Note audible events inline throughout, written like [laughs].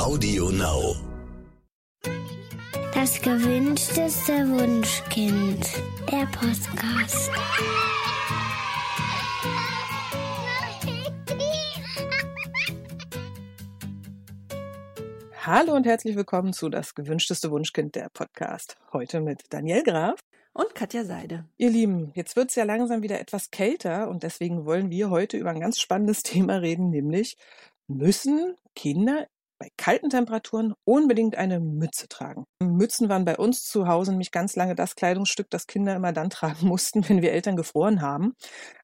Audio Now. Das gewünschteste Wunschkind. Der Podcast. Hallo und herzlich willkommen zu Das gewünschteste Wunschkind der Podcast. Heute mit Daniel Graf. Und Katja Seide. Ihr Lieben, jetzt wird es ja langsam wieder etwas kälter und deswegen wollen wir heute über ein ganz spannendes [laughs] Thema reden, nämlich müssen Kinder bei kalten Temperaturen unbedingt eine Mütze tragen. Mützen waren bei uns zu Hause nämlich ganz lange das Kleidungsstück, das Kinder immer dann [laughs] tragen mussten, wenn wir Eltern gefroren haben.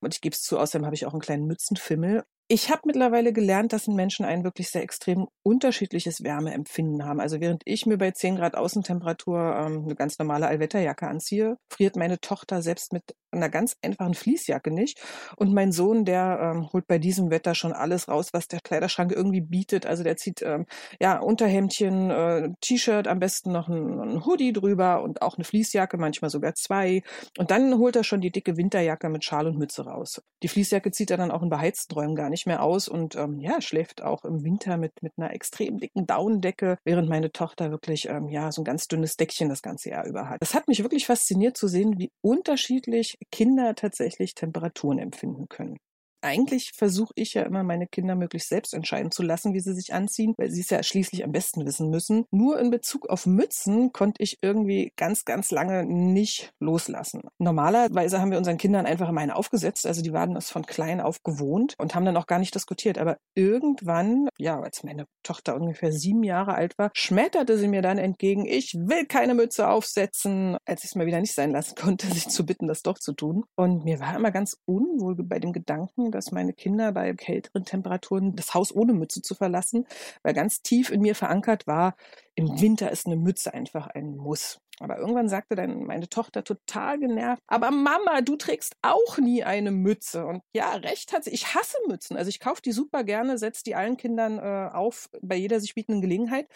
Und ich gebe es zu, außerdem habe ich auch einen kleinen Mützenfimmel. Ich habe mittlerweile gelernt, dass Menschen ein wirklich sehr extrem unterschiedliches Wärmeempfinden haben. Also während ich mir bei 10 Grad Außentemperatur ähm, eine ganz normale Allwetterjacke anziehe, friert meine Tochter selbst mit einer ganz einfachen Fließjacke nicht. Und mein Sohn, der ähm, holt bei diesem Wetter schon alles raus, was der Kleiderschrank irgendwie bietet. Also der zieht ähm, ja Unterhemdchen, äh, T-Shirt, am besten noch ein, ein Hoodie drüber und auch eine Fließjacke, manchmal sogar zwei. Und dann holt er schon die dicke Winterjacke mit Schal und Mütze raus. Die Fließjacke zieht er dann auch in beheizten Räumen gar nicht mehr aus und ähm, ja, schläft auch im Winter mit, mit einer extrem dicken Daunendecke, während meine Tochter wirklich ähm, ja so ein ganz dünnes Deckchen das ganze Jahr über hat. Das hat mich wirklich fasziniert zu sehen, wie unterschiedlich Kinder tatsächlich Temperaturen empfinden können eigentlich versuche ich ja immer, meine Kinder möglichst selbst entscheiden zu lassen, wie sie sich anziehen, weil sie es ja schließlich am besten wissen müssen. Nur in Bezug auf Mützen konnte ich irgendwie ganz, ganz lange nicht loslassen. Normalerweise haben wir unseren Kindern einfach immer eine aufgesetzt, also die waren das von klein auf gewohnt und haben dann auch gar nicht diskutiert. Aber irgendwann, ja, als meine Tochter ungefähr sieben Jahre alt war, schmetterte sie mir dann entgegen, ich will keine Mütze aufsetzen, als ich es mal wieder nicht sein lassen konnte, [laughs] sich zu bitten, das doch zu tun. Und mir war immer ganz unwohl bei dem Gedanken, dass meine Kinder bei kälteren Temperaturen das Haus ohne Mütze zu verlassen, weil ganz tief in mir verankert war, im Winter ist eine Mütze einfach ein Muss. Aber irgendwann sagte dann meine Tochter total genervt, aber Mama, du trägst auch nie eine Mütze. Und ja, recht hat sie. Ich hasse Mützen. Also ich kaufe die super gerne, setze die allen Kindern äh, auf bei jeder sich bietenden Gelegenheit.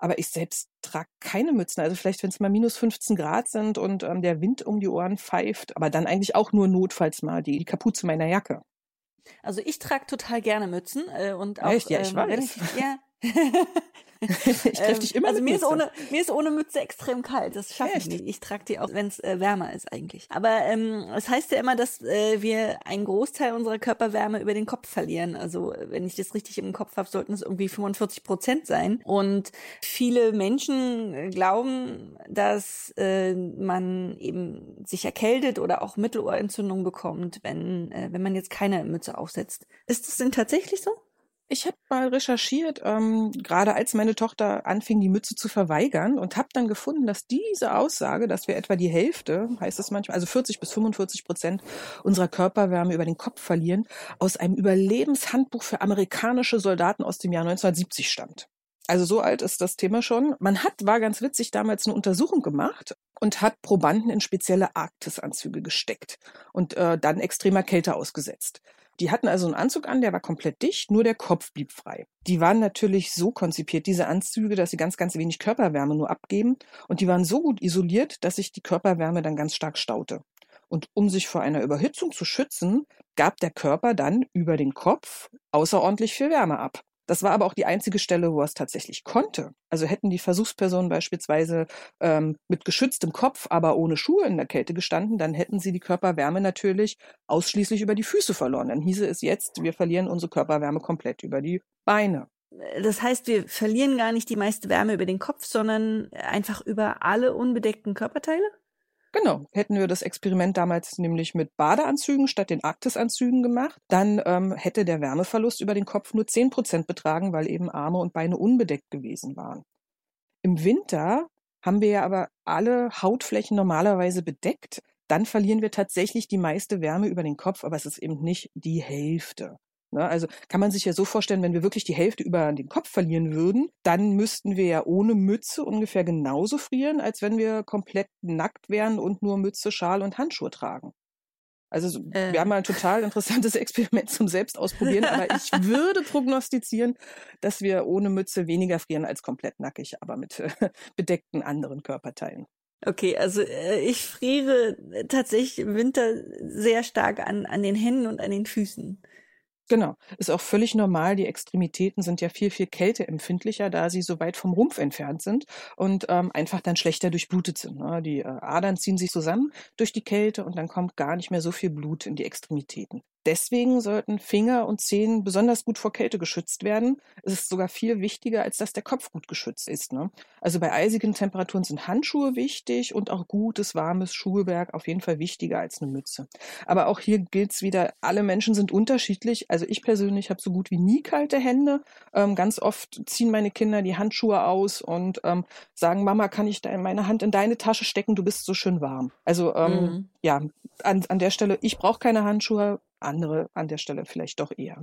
Aber ich selbst trage keine Mützen. Also vielleicht, wenn es mal minus 15 Grad sind und ähm, der Wind um die Ohren pfeift. Aber dann eigentlich auch nur notfalls mal die, die Kapuze meiner Jacke. Also ich trage total gerne Mützen äh, und auch Echt? Ja, ich ähm, weiß. Relativ, ja, [laughs] ich treffe dich immer Also mir ist, ohne, mir ist ohne Mütze extrem kalt. Das schaffe ich nicht. Ich trage die auch, wenn es äh, wärmer ist eigentlich. Aber ähm, es das heißt ja immer, dass äh, wir einen Großteil unserer Körperwärme über den Kopf verlieren. Also wenn ich das richtig im Kopf habe, sollten es irgendwie 45 Prozent sein. Und viele Menschen äh, glauben, dass äh, man eben sich erkältet oder auch Mittelohrentzündung bekommt, wenn, äh, wenn man jetzt keine Mütze aufsetzt. Ist das denn tatsächlich so? Ich habe mal recherchiert, ähm, gerade als meine Tochter anfing, die Mütze zu verweigern und habe dann gefunden, dass diese Aussage, dass wir etwa die Hälfte, heißt es manchmal, also 40 bis 45 Prozent unserer Körperwärme über den Kopf verlieren, aus einem Überlebenshandbuch für amerikanische Soldaten aus dem Jahr 1970 stammt. Also so alt ist das Thema schon. Man hat, war ganz witzig, damals eine Untersuchung gemacht und hat Probanden in spezielle Arktisanzüge gesteckt und äh, dann extremer Kälte ausgesetzt. Die hatten also einen Anzug an, der war komplett dicht, nur der Kopf blieb frei. Die waren natürlich so konzipiert, diese Anzüge, dass sie ganz, ganz wenig Körperwärme nur abgeben. Und die waren so gut isoliert, dass sich die Körperwärme dann ganz stark staute. Und um sich vor einer Überhitzung zu schützen, gab der Körper dann über den Kopf außerordentlich viel Wärme ab. Das war aber auch die einzige Stelle, wo er es tatsächlich konnte. Also hätten die Versuchspersonen beispielsweise ähm, mit geschütztem Kopf, aber ohne Schuhe in der Kälte gestanden, dann hätten sie die Körperwärme natürlich ausschließlich über die Füße verloren. Dann hieße es jetzt, wir verlieren unsere Körperwärme komplett über die Beine. Das heißt, wir verlieren gar nicht die meiste Wärme über den Kopf, sondern einfach über alle unbedeckten Körperteile? Genau, hätten wir das Experiment damals nämlich mit Badeanzügen statt den Arktisanzügen gemacht, dann ähm, hätte der Wärmeverlust über den Kopf nur 10 Prozent betragen, weil eben Arme und Beine unbedeckt gewesen waren. Im Winter haben wir ja aber alle Hautflächen normalerweise bedeckt. Dann verlieren wir tatsächlich die meiste Wärme über den Kopf, aber es ist eben nicht die Hälfte. Ne? Also kann man sich ja so vorstellen, wenn wir wirklich die Hälfte über den Kopf verlieren würden, dann müssten wir ja ohne Mütze ungefähr genauso frieren, als wenn wir komplett nackt wären und nur Mütze, Schal und Handschuhe tragen. Also äh. wir haben mal ein total interessantes [laughs] Experiment zum Selbstausprobieren, aber ich [laughs] würde prognostizieren, dass wir ohne Mütze weniger frieren als komplett nackig, aber mit äh, bedeckten anderen Körperteilen. Okay, also äh, ich friere tatsächlich im Winter sehr stark an, an den Händen und an den Füßen. Genau. Ist auch völlig normal. Die Extremitäten sind ja viel, viel kälteempfindlicher, da sie so weit vom Rumpf entfernt sind und ähm, einfach dann schlechter durchblutet sind. Ne? Die äh, Adern ziehen sich zusammen durch die Kälte und dann kommt gar nicht mehr so viel Blut in die Extremitäten. Deswegen sollten Finger und Zehen besonders gut vor Kälte geschützt werden. Es ist sogar viel wichtiger, als dass der Kopf gut geschützt ist. Ne? Also bei eisigen Temperaturen sind Handschuhe wichtig und auch gutes, warmes Schuhwerk auf jeden Fall wichtiger als eine Mütze. Aber auch hier gilt es wieder, alle Menschen sind unterschiedlich. Also ich persönlich habe so gut wie nie kalte Hände. Ähm, ganz oft ziehen meine Kinder die Handschuhe aus und ähm, sagen, Mama, kann ich da meine Hand in deine Tasche stecken? Du bist so schön warm. Also ähm, mhm. ja, an, an der Stelle, ich brauche keine Handschuhe andere an der Stelle vielleicht doch eher.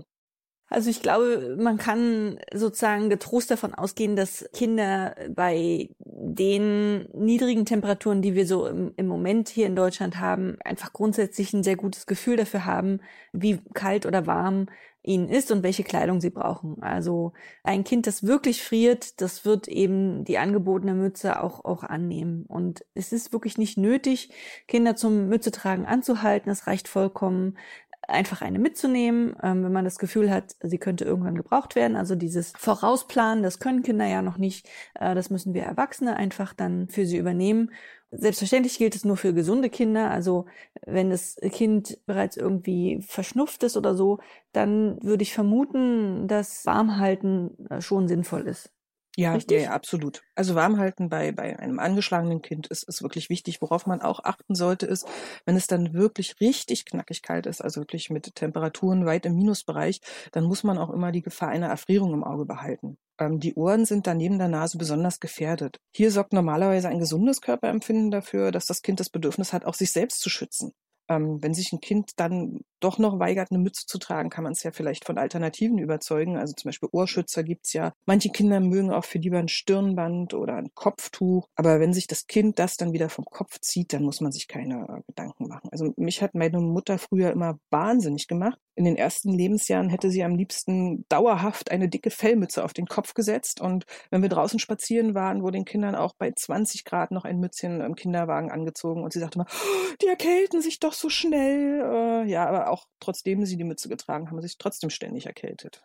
Also ich glaube, man kann sozusagen getrost davon ausgehen, dass Kinder bei den niedrigen Temperaturen, die wir so im, im, Moment hier in Deutschland haben, einfach grundsätzlich ein sehr gutes Gefühl dafür haben, wie kalt oder warm ihnen ist und welche Kleidung sie brauchen. Also ein Kind, das wirklich friert, das wird eben die angebotene Mütze auch, auch annehmen. Und es ist wirklich nicht nötig, Kinder zum Mütze tragen anzuhalten. Es reicht vollkommen, einfach eine mitzunehmen, ähm, wenn man das Gefühl hat, sie könnte irgendwann gebraucht werden. Also dieses Vorausplanen, das können Kinder ja noch nicht. Äh, das müssen wir Erwachsene einfach dann für sie übernehmen. Selbstverständlich gilt es nur für gesunde Kinder. Also wenn das Kind bereits irgendwie verschnupft ist oder so, dann würde ich vermuten, dass Warmhalten äh, schon sinnvoll ist. Ja, ja, ja, absolut. Also Warmhalten bei, bei einem angeschlagenen Kind ist, ist wirklich wichtig. Worauf man auch achten sollte, ist, wenn es dann wirklich richtig knackig kalt ist, also wirklich mit Temperaturen weit im Minusbereich, dann muss man auch immer die Gefahr einer Erfrierung im Auge behalten. Ähm, die Ohren sind dann neben der Nase besonders gefährdet. Hier sorgt normalerweise ein gesundes Körperempfinden dafür, dass das Kind das Bedürfnis hat, auch sich selbst zu schützen. Ähm, wenn sich ein Kind dann doch noch weigert, eine Mütze zu tragen, kann man es ja vielleicht von Alternativen überzeugen. Also zum Beispiel Ohrschützer gibt's ja. Manche Kinder mögen auch für lieber ein Stirnband oder ein Kopftuch. Aber wenn sich das Kind das dann wieder vom Kopf zieht, dann muss man sich keine äh, Gedanken machen. Also mich hat meine Mutter früher immer wahnsinnig gemacht. In den ersten Lebensjahren hätte sie am liebsten dauerhaft eine dicke Fellmütze auf den Kopf gesetzt. Und wenn wir draußen spazieren waren, wurde den Kindern auch bei 20 Grad noch ein Mützchen im Kinderwagen angezogen. Und sie sagte immer, oh, die erkälten sich doch so schnell. Äh, ja, aber auch trotzdem sie die Mütze getragen haben, sich trotzdem ständig erkältet.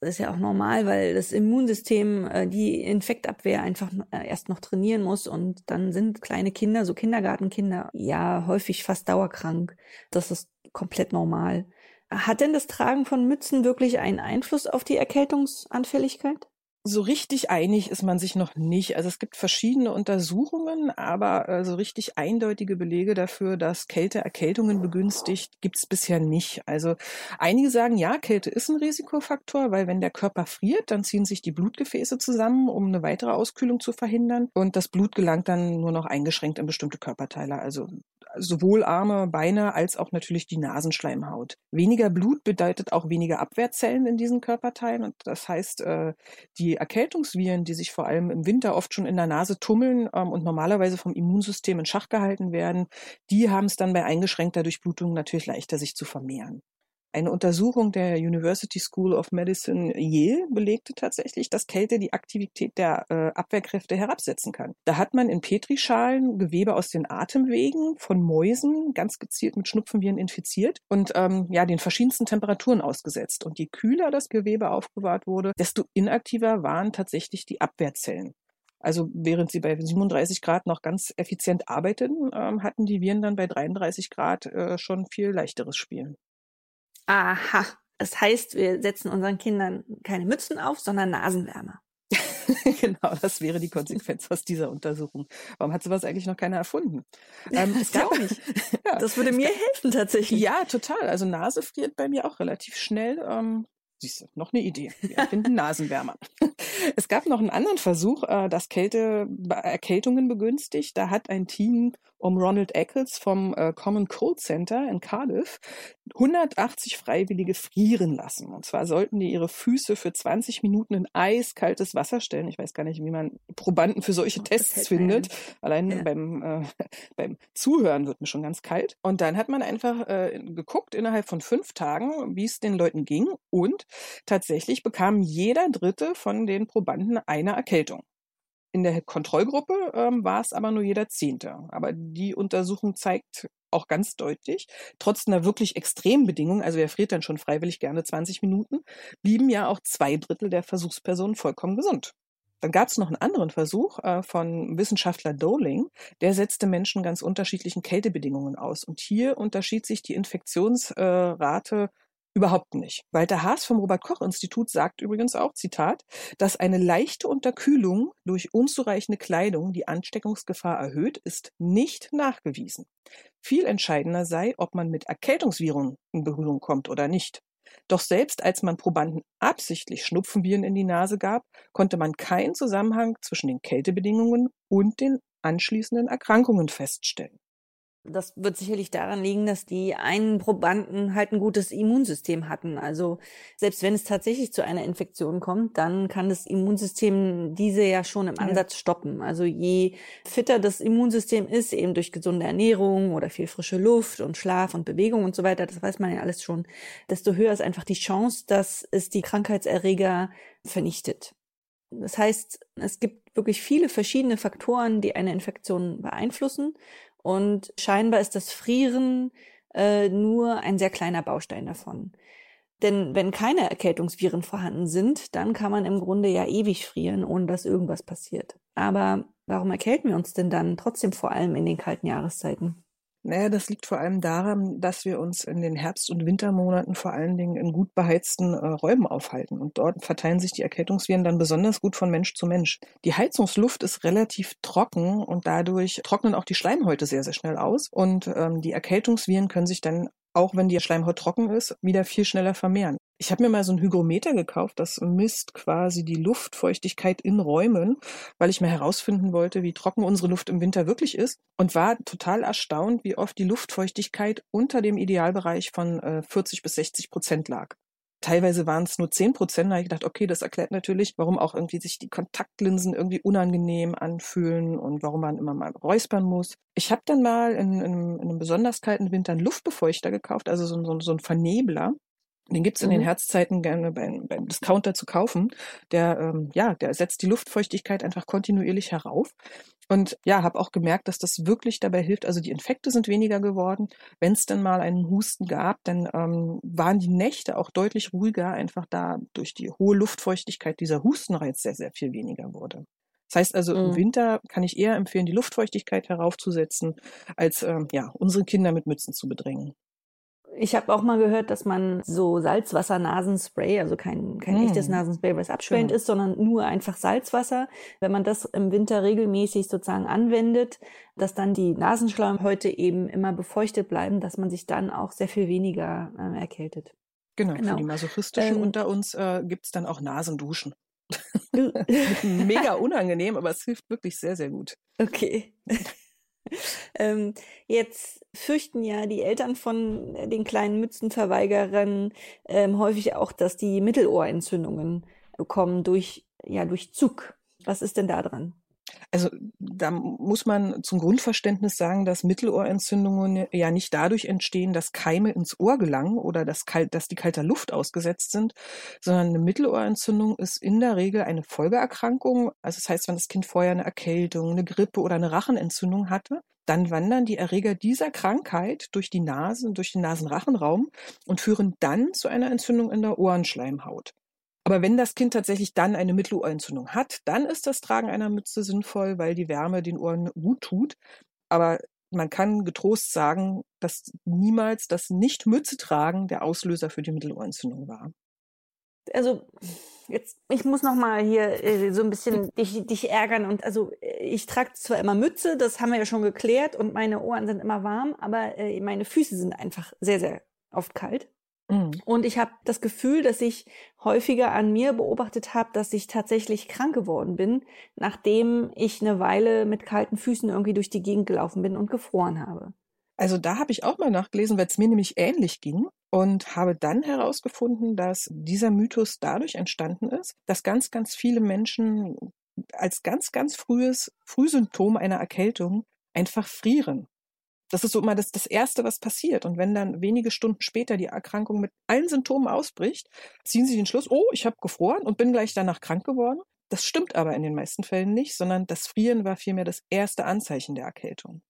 Das ist ja auch normal, weil das Immunsystem äh, die Infektabwehr einfach äh, erst noch trainieren muss und dann sind kleine Kinder, so Kindergartenkinder, ja häufig fast dauerkrank. Das ist komplett normal. Hat denn das Tragen von Mützen wirklich einen Einfluss auf die Erkältungsanfälligkeit? So richtig einig ist man sich noch nicht. Also es gibt verschiedene Untersuchungen, aber äh, so richtig eindeutige Belege dafür, dass Kälte Erkältungen begünstigt, gibt es bisher nicht. Also einige sagen, ja, Kälte ist ein Risikofaktor, weil wenn der Körper friert, dann ziehen sich die Blutgefäße zusammen, um eine weitere Auskühlung zu verhindern. Und das Blut gelangt dann nur noch eingeschränkt in bestimmte Körperteile. Also sowohl Arme, Beine als auch natürlich die Nasenschleimhaut. Weniger Blut bedeutet auch weniger Abwehrzellen in diesen Körperteilen und das heißt, äh, die Erkältungsviren, die sich vor allem im Winter oft schon in der Nase tummeln ähm, und normalerweise vom Immunsystem in Schach gehalten werden, die haben es dann bei eingeschränkter Durchblutung natürlich leichter, sich zu vermehren. Eine Untersuchung der University School of Medicine Yale belegte tatsächlich, dass Kälte die Aktivität der äh, Abwehrkräfte herabsetzen kann. Da hat man in Petrischalen Gewebe aus den Atemwegen von Mäusen ganz gezielt mit Schnupfenviren infiziert und ähm, ja den verschiedensten Temperaturen ausgesetzt. Und je kühler das Gewebe aufbewahrt wurde, desto inaktiver waren tatsächlich die Abwehrzellen. Also während sie bei 37 Grad noch ganz effizient arbeiteten, ähm, hatten die Viren dann bei 33 Grad äh, schon viel leichteres Spielen. Aha. Das heißt, wir setzen unseren Kindern keine Mützen auf, sondern Nasenwärmer. [laughs] genau, das wäre die Konsequenz aus dieser Untersuchung. Warum hat sowas eigentlich noch keiner erfunden? Ähm, es gab nicht. ja, das würde mir helfen tatsächlich. Ja, total. Also Nase friert bei mir auch relativ schnell. Ähm, Siehst du, noch eine Idee. Wir [laughs] erfinden Nasenwärmer. [laughs] es gab noch einen anderen Versuch, äh, das Kälte, Erkältungen begünstigt. Da hat ein Team um Ronald Eccles vom äh, Common Cold Center in Cardiff 180 Freiwillige frieren lassen. Und zwar sollten die ihre Füße für 20 Minuten in eiskaltes Wasser stellen. Ich weiß gar nicht, wie man Probanden für solche Tests findet. Allein ja. beim, äh, [laughs] beim Zuhören wird mir schon ganz kalt. Und dann hat man einfach äh, geguckt innerhalb von fünf Tagen, wie es den Leuten ging. Und tatsächlich bekam jeder Dritte von den Probanden eine Erkältung. In der Kontrollgruppe ähm, war es aber nur jeder Zehnte. Aber die Untersuchung zeigt auch ganz deutlich, trotz einer wirklich extremen Bedingung, also wer friert dann schon freiwillig gerne 20 Minuten, blieben ja auch zwei Drittel der Versuchspersonen vollkommen gesund. Dann gab es noch einen anderen Versuch äh, von Wissenschaftler Doling, der setzte Menschen ganz unterschiedlichen Kältebedingungen aus. Und hier unterschied sich die Infektionsrate Überhaupt nicht. Walter Haas vom Robert-Koch-Institut sagt übrigens auch, Zitat, dass eine leichte Unterkühlung durch unzureichende Kleidung die Ansteckungsgefahr erhöht, ist nicht nachgewiesen. Viel entscheidender sei, ob man mit Erkältungsviren in Berührung kommt oder nicht. Doch selbst als man Probanden absichtlich Schnupfenviren in die Nase gab, konnte man keinen Zusammenhang zwischen den Kältebedingungen und den anschließenden Erkrankungen feststellen. Das wird sicherlich daran liegen, dass die einen Probanden halt ein gutes Immunsystem hatten. Also selbst wenn es tatsächlich zu einer Infektion kommt, dann kann das Immunsystem diese ja schon im Ansatz stoppen. Also je fitter das Immunsystem ist, eben durch gesunde Ernährung oder viel frische Luft und Schlaf und Bewegung und so weiter, das weiß man ja alles schon, desto höher ist einfach die Chance, dass es die Krankheitserreger vernichtet. Das heißt, es gibt wirklich viele verschiedene Faktoren, die eine Infektion beeinflussen. Und scheinbar ist das Frieren äh, nur ein sehr kleiner Baustein davon. Denn wenn keine Erkältungsviren vorhanden sind, dann kann man im Grunde ja ewig frieren, ohne dass irgendwas passiert. Aber warum erkälten wir uns denn dann trotzdem vor allem in den kalten Jahreszeiten? Naja, das liegt vor allem daran, dass wir uns in den Herbst- und Wintermonaten vor allen Dingen in gut beheizten äh, Räumen aufhalten. Und dort verteilen sich die Erkältungsviren dann besonders gut von Mensch zu Mensch. Die Heizungsluft ist relativ trocken und dadurch trocknen auch die Schleimhäute sehr, sehr schnell aus. Und ähm, die Erkältungsviren können sich dann auch wenn die Schleimhaut trocken ist, wieder viel schneller vermehren. Ich habe mir mal so ein Hygrometer gekauft, das misst quasi die Luftfeuchtigkeit in Räumen, weil ich mal herausfinden wollte, wie trocken unsere Luft im Winter wirklich ist und war total erstaunt, wie oft die Luftfeuchtigkeit unter dem Idealbereich von äh, 40 bis 60 Prozent lag. Teilweise waren es nur 10 Prozent. Da habe ich gedacht, okay, das erklärt natürlich, warum auch irgendwie sich die Kontaktlinsen irgendwie unangenehm anfühlen und warum man immer mal räuspern muss. Ich habe dann mal in, in, in, einem besonders kalten Winter einen Luftbefeuchter gekauft, also so, so, so ein Vernebler. Den gibt's in mhm. den Herzzeiten gerne beim, beim Discounter zu kaufen. Der, ähm, ja, der setzt die Luftfeuchtigkeit einfach kontinuierlich herauf. Und ja, habe auch gemerkt, dass das wirklich dabei hilft. Also die Infekte sind weniger geworden. Wenn es dann mal einen Husten gab, dann ähm, waren die Nächte auch deutlich ruhiger, einfach da durch die hohe Luftfeuchtigkeit dieser Hustenreiz sehr, sehr viel weniger wurde. Das heißt also, mhm. im Winter kann ich eher empfehlen, die Luftfeuchtigkeit heraufzusetzen, als ähm, ja, unsere Kinder mit Mützen zu bedrängen. Ich habe auch mal gehört, dass man so Salzwasser-Nasenspray, also kein, kein mm. echtes Nasenspray, was abschwellend ist, sondern nur einfach Salzwasser, wenn man das im Winter regelmäßig sozusagen anwendet, dass dann die Nasenschleimhäute eben immer befeuchtet bleiben, dass man sich dann auch sehr viel weniger äh, erkältet. Genau, genau, für die Masochistischen ähm, unter uns äh, gibt es dann auch Nasenduschen. [laughs] Mega unangenehm, aber es hilft wirklich sehr, sehr gut. [laughs] Okay. [laughs] Ähm, jetzt fürchten ja die Eltern von den kleinen Mützenverweigerern ähm, häufig auch, dass die Mittelohrentzündungen kommen durch, ja, durch Zug. Was ist denn da dran? Also da muss man zum Grundverständnis sagen, dass Mittelohrentzündungen ja nicht dadurch entstehen, dass Keime ins Ohr gelangen oder dass, kalt, dass die kalter Luft ausgesetzt sind, sondern eine Mittelohrentzündung ist in der Regel eine Folgeerkrankung. Also das heißt, wenn das Kind vorher eine Erkältung, eine Grippe oder eine Rachenentzündung hatte, dann wandern die Erreger dieser Krankheit durch die Nase, durch den Nasenrachenraum und führen dann zu einer Entzündung in der Ohrenschleimhaut. Aber wenn das Kind tatsächlich dann eine Mittelohrentzündung hat, dann ist das Tragen einer Mütze sinnvoll, weil die Wärme den Ohren gut tut. Aber man kann getrost sagen, dass niemals das Nicht-Mütze-Tragen der Auslöser für die Mittelohrentzündung war. Also jetzt, ich muss noch mal hier äh, so ein bisschen dich, dich ärgern und also ich trage zwar immer Mütze, das haben wir ja schon geklärt und meine Ohren sind immer warm, aber äh, meine Füße sind einfach sehr, sehr oft kalt. Mhm. Und ich habe das Gefühl, dass ich häufiger an mir beobachtet habe, dass ich tatsächlich krank geworden bin, nachdem ich eine Weile mit kalten Füßen irgendwie durch die Gegend gelaufen bin und gefroren habe. Also da habe ich auch mal nachgelesen, weil es mir nämlich ähnlich ging und habe dann herausgefunden, dass dieser Mythos dadurch entstanden ist, dass ganz, ganz viele Menschen als ganz, ganz frühes Frühsymptom einer Erkältung einfach frieren. Das ist so immer das, das Erste, was passiert. Und wenn dann wenige Stunden später die Erkrankung mit allen Symptomen ausbricht, ziehen sie den Schluss, oh, ich habe gefroren und bin gleich danach krank geworden. Das stimmt aber in den meisten Fällen nicht, sondern das Frieren war vielmehr das erste Anzeichen der Erkältung.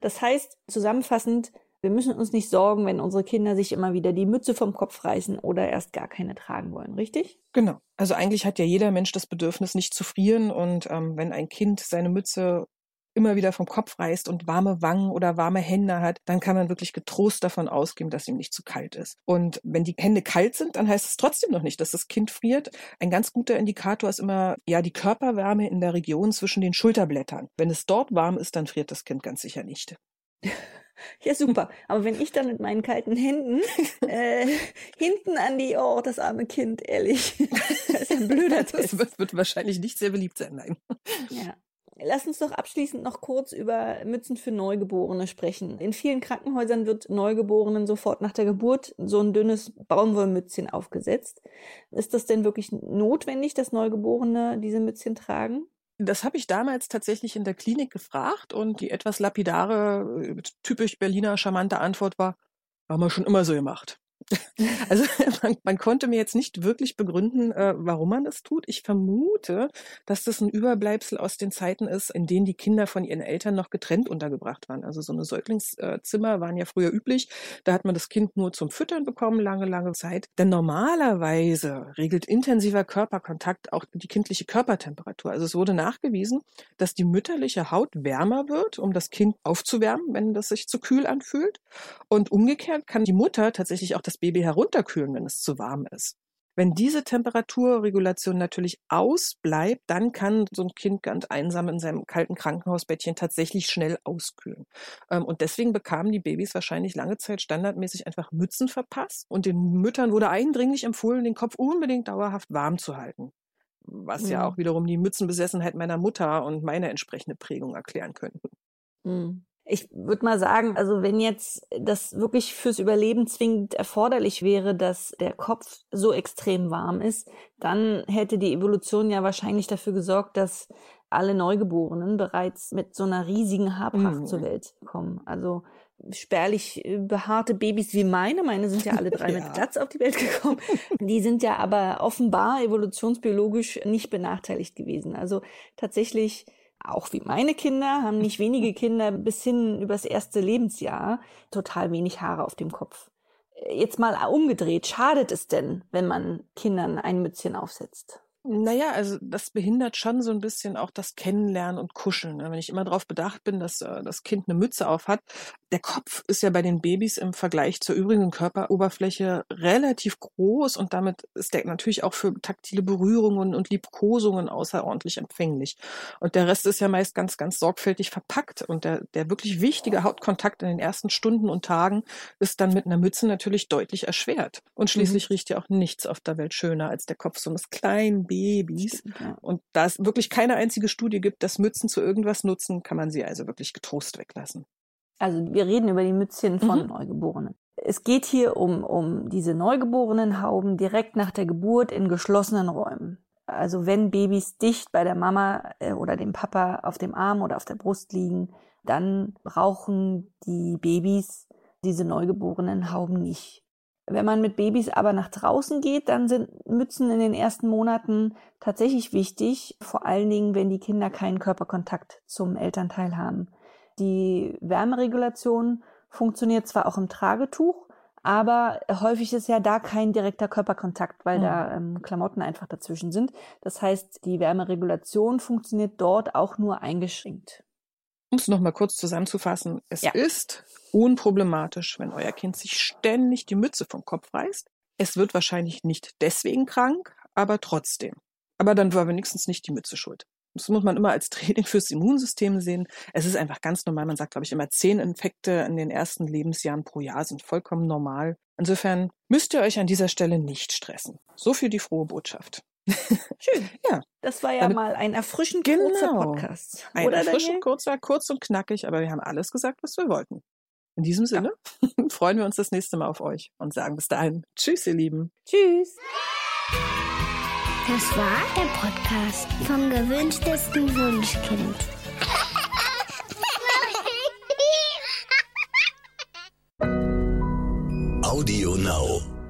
Das heißt, zusammenfassend, wir müssen uns nicht sorgen, wenn unsere Kinder sich immer wieder die Mütze vom Kopf reißen oder erst gar keine tragen wollen, richtig? Genau. Also eigentlich hat ja jeder Mensch das Bedürfnis, nicht zu frieren. Und ähm, wenn ein Kind seine Mütze immer wieder vom Kopf reißt und warme Wangen oder warme Hände hat, dann kann man wirklich getrost davon ausgehen, dass ihm nicht zu kalt ist. Und wenn die Hände kalt sind, dann heißt es trotzdem noch nicht, dass das Kind friert. Ein ganz guter Indikator ist immer ja die Körperwärme in der Region zwischen den Schulterblättern. Wenn es dort warm ist, dann friert das Kind ganz sicher nicht. [laughs] Ja, super. Aber wenn ich dann mit meinen kalten Händen [laughs] äh, hinten an die, oh, das arme Kind, ehrlich. [laughs] das ist ein blöder Test. Das wird, wird wahrscheinlich nicht sehr beliebt sein, nein. Ja. Lass uns doch abschließend noch kurz über Mützen für Neugeborene sprechen. In vielen Krankenhäusern wird Neugeborenen sofort nach der Geburt so ein dünnes Baumwollmützchen aufgesetzt. Ist das denn wirklich notwendig, dass Neugeborene diese Mützchen tragen? Das habe ich damals tatsächlich in der Klinik gefragt und die etwas lapidare, typisch Berliner charmante Antwort war, haben wir schon immer so gemacht. [laughs] Also man, man, konnte mir jetzt nicht wirklich begründen, äh, warum man das tut. Ich vermute, dass das ein Überbleibsel aus den Zeiten ist, in denen die Kinder von ihren Eltern noch getrennt untergebracht waren. Also so eine Säuglingszimmer waren ja früher üblich. Da hat man das Kind nur zum Füttern bekommen, lange, lange Zeit. Denn normalerweise regelt intensiver Körperkontakt auch die kindliche Körpertemperatur. Also es wurde nachgewiesen, dass die mütterliche Haut wärmer wird, um das Kind aufzuwärmen, wenn das sich zu kühl anfühlt. Und umgekehrt kann die Mutter tatsächlich auch das Baby herunterkühlen, wenn es zu warm ist. Wenn diese Temperaturregulation natürlich ausbleibt, dann kann so ein Kind ganz einsam in seinem kalten Krankenhausbettchen tatsächlich schnell auskühlen. Ähm, und deswegen bekamen die Babys wahrscheinlich lange Zeit standardmäßig einfach Mützen verpasst. Und den Müttern wurde eindringlich empfohlen, den Kopf unbedingt dauerhaft warm zu halten. Was mhm. ja auch wiederum die Mützenbesessenheit meiner Mutter und meine entsprechende Prägung erklären könnte. Mhm. Ich würde mal sagen, also wenn jetzt das wirklich fürs Überleben zwingend erforderlich wäre, dass der Kopf so extrem warm ist, dann hätte die Evolution ja wahrscheinlich dafür gesorgt, dass alle Neugeborenen bereits mit so einer riesigen Haarpracht mhm. zur Welt kommen. Also spärlich äh, behaarte Babys wie meine, meine sind ja alle drei [laughs] ja. mit Glatz auf die Welt gekommen, die sind ja aber offenbar evolutionsbiologisch nicht benachteiligt gewesen. Also tatsächlich auch wie meine Kinder, haben nicht wenige [laughs] Kinder bis hin übers erste Lebensjahr total wenig Haare auf dem Kopf. Jetzt mal umgedreht, schadet es denn, wenn man Kindern ein Mützchen aufsetzt? Naja, also das behindert schon so ein bisschen auch das Kennenlernen und Kuscheln. Ne? Wenn ich immer darauf bedacht bin, dass äh, das Kind eine Mütze auf hat, der Kopf ist ja bei den Babys im Vergleich zur übrigen Körperoberfläche relativ groß und damit ist der natürlich auch für taktile Berührungen und Liebkosungen außerordentlich empfänglich. Und der Rest ist ja meist ganz, ganz sorgfältig verpackt und der, der wirklich wichtige Hautkontakt in den ersten Stunden und Tagen ist dann mit einer Mütze natürlich deutlich erschwert. Und schließlich mhm. riecht ja auch nichts auf der Welt schöner als der Kopf so eines kleinen Babys. Ja. Und da es wirklich keine einzige Studie gibt, dass Mützen zu irgendwas nutzen, kann man sie also wirklich getrost weglassen. Also wir reden über die Mützchen von mhm. Neugeborenen. Es geht hier um, um diese Neugeborenenhauben direkt nach der Geburt in geschlossenen Räumen. Also wenn Babys dicht bei der Mama äh, oder dem Papa auf dem Arm oder auf der Brust liegen, dann brauchen die Babys diese neugeborenen Hauben nicht. Wenn man mit Babys aber nach draußen geht, dann sind Mützen in den ersten Monaten tatsächlich wichtig, vor allen Dingen, wenn die Kinder keinen Körperkontakt zum Elternteil haben. Die Wärmeregulation funktioniert zwar auch im Tragetuch, aber häufig ist ja da kein direkter Körperkontakt, weil mhm. da ähm, Klamotten einfach dazwischen sind. Das heißt, die Wärmeregulation funktioniert dort auch nur eingeschränkt. Um es nochmal kurz zusammenzufassen, es ja. ist unproblematisch, wenn euer Kind sich ständig die Mütze vom Kopf reißt. Es wird wahrscheinlich nicht deswegen krank, aber trotzdem. Aber dann war wenigstens nicht die Mütze schuld. Das muss man immer als [laughs] Training fürs Immunsystem sehen. Es ist einfach ganz normal. Man sagt, glaube ich, immer zehn Infekte in den ersten Lebensjahren pro Jahr sind vollkommen normal. Insofern müsst ihr euch an dieser Stelle nicht stressen. So viel die frohe Botschaft. [laughs] Schön. ja. Das war ja Dann, mal ein erfrischend genau. kurzer Podcast. Ein erfrischend kurzer, kurz und knackig, aber wir haben alles gesagt, was wir wollten. In diesem Sinne ja. [laughs] freuen wir uns das nächste Mal auf euch und sagen bis dahin Tschüss, ihr Lieben. Tschüss. Das war der Podcast vom gewünschtesten Wunschkind. Audio Now.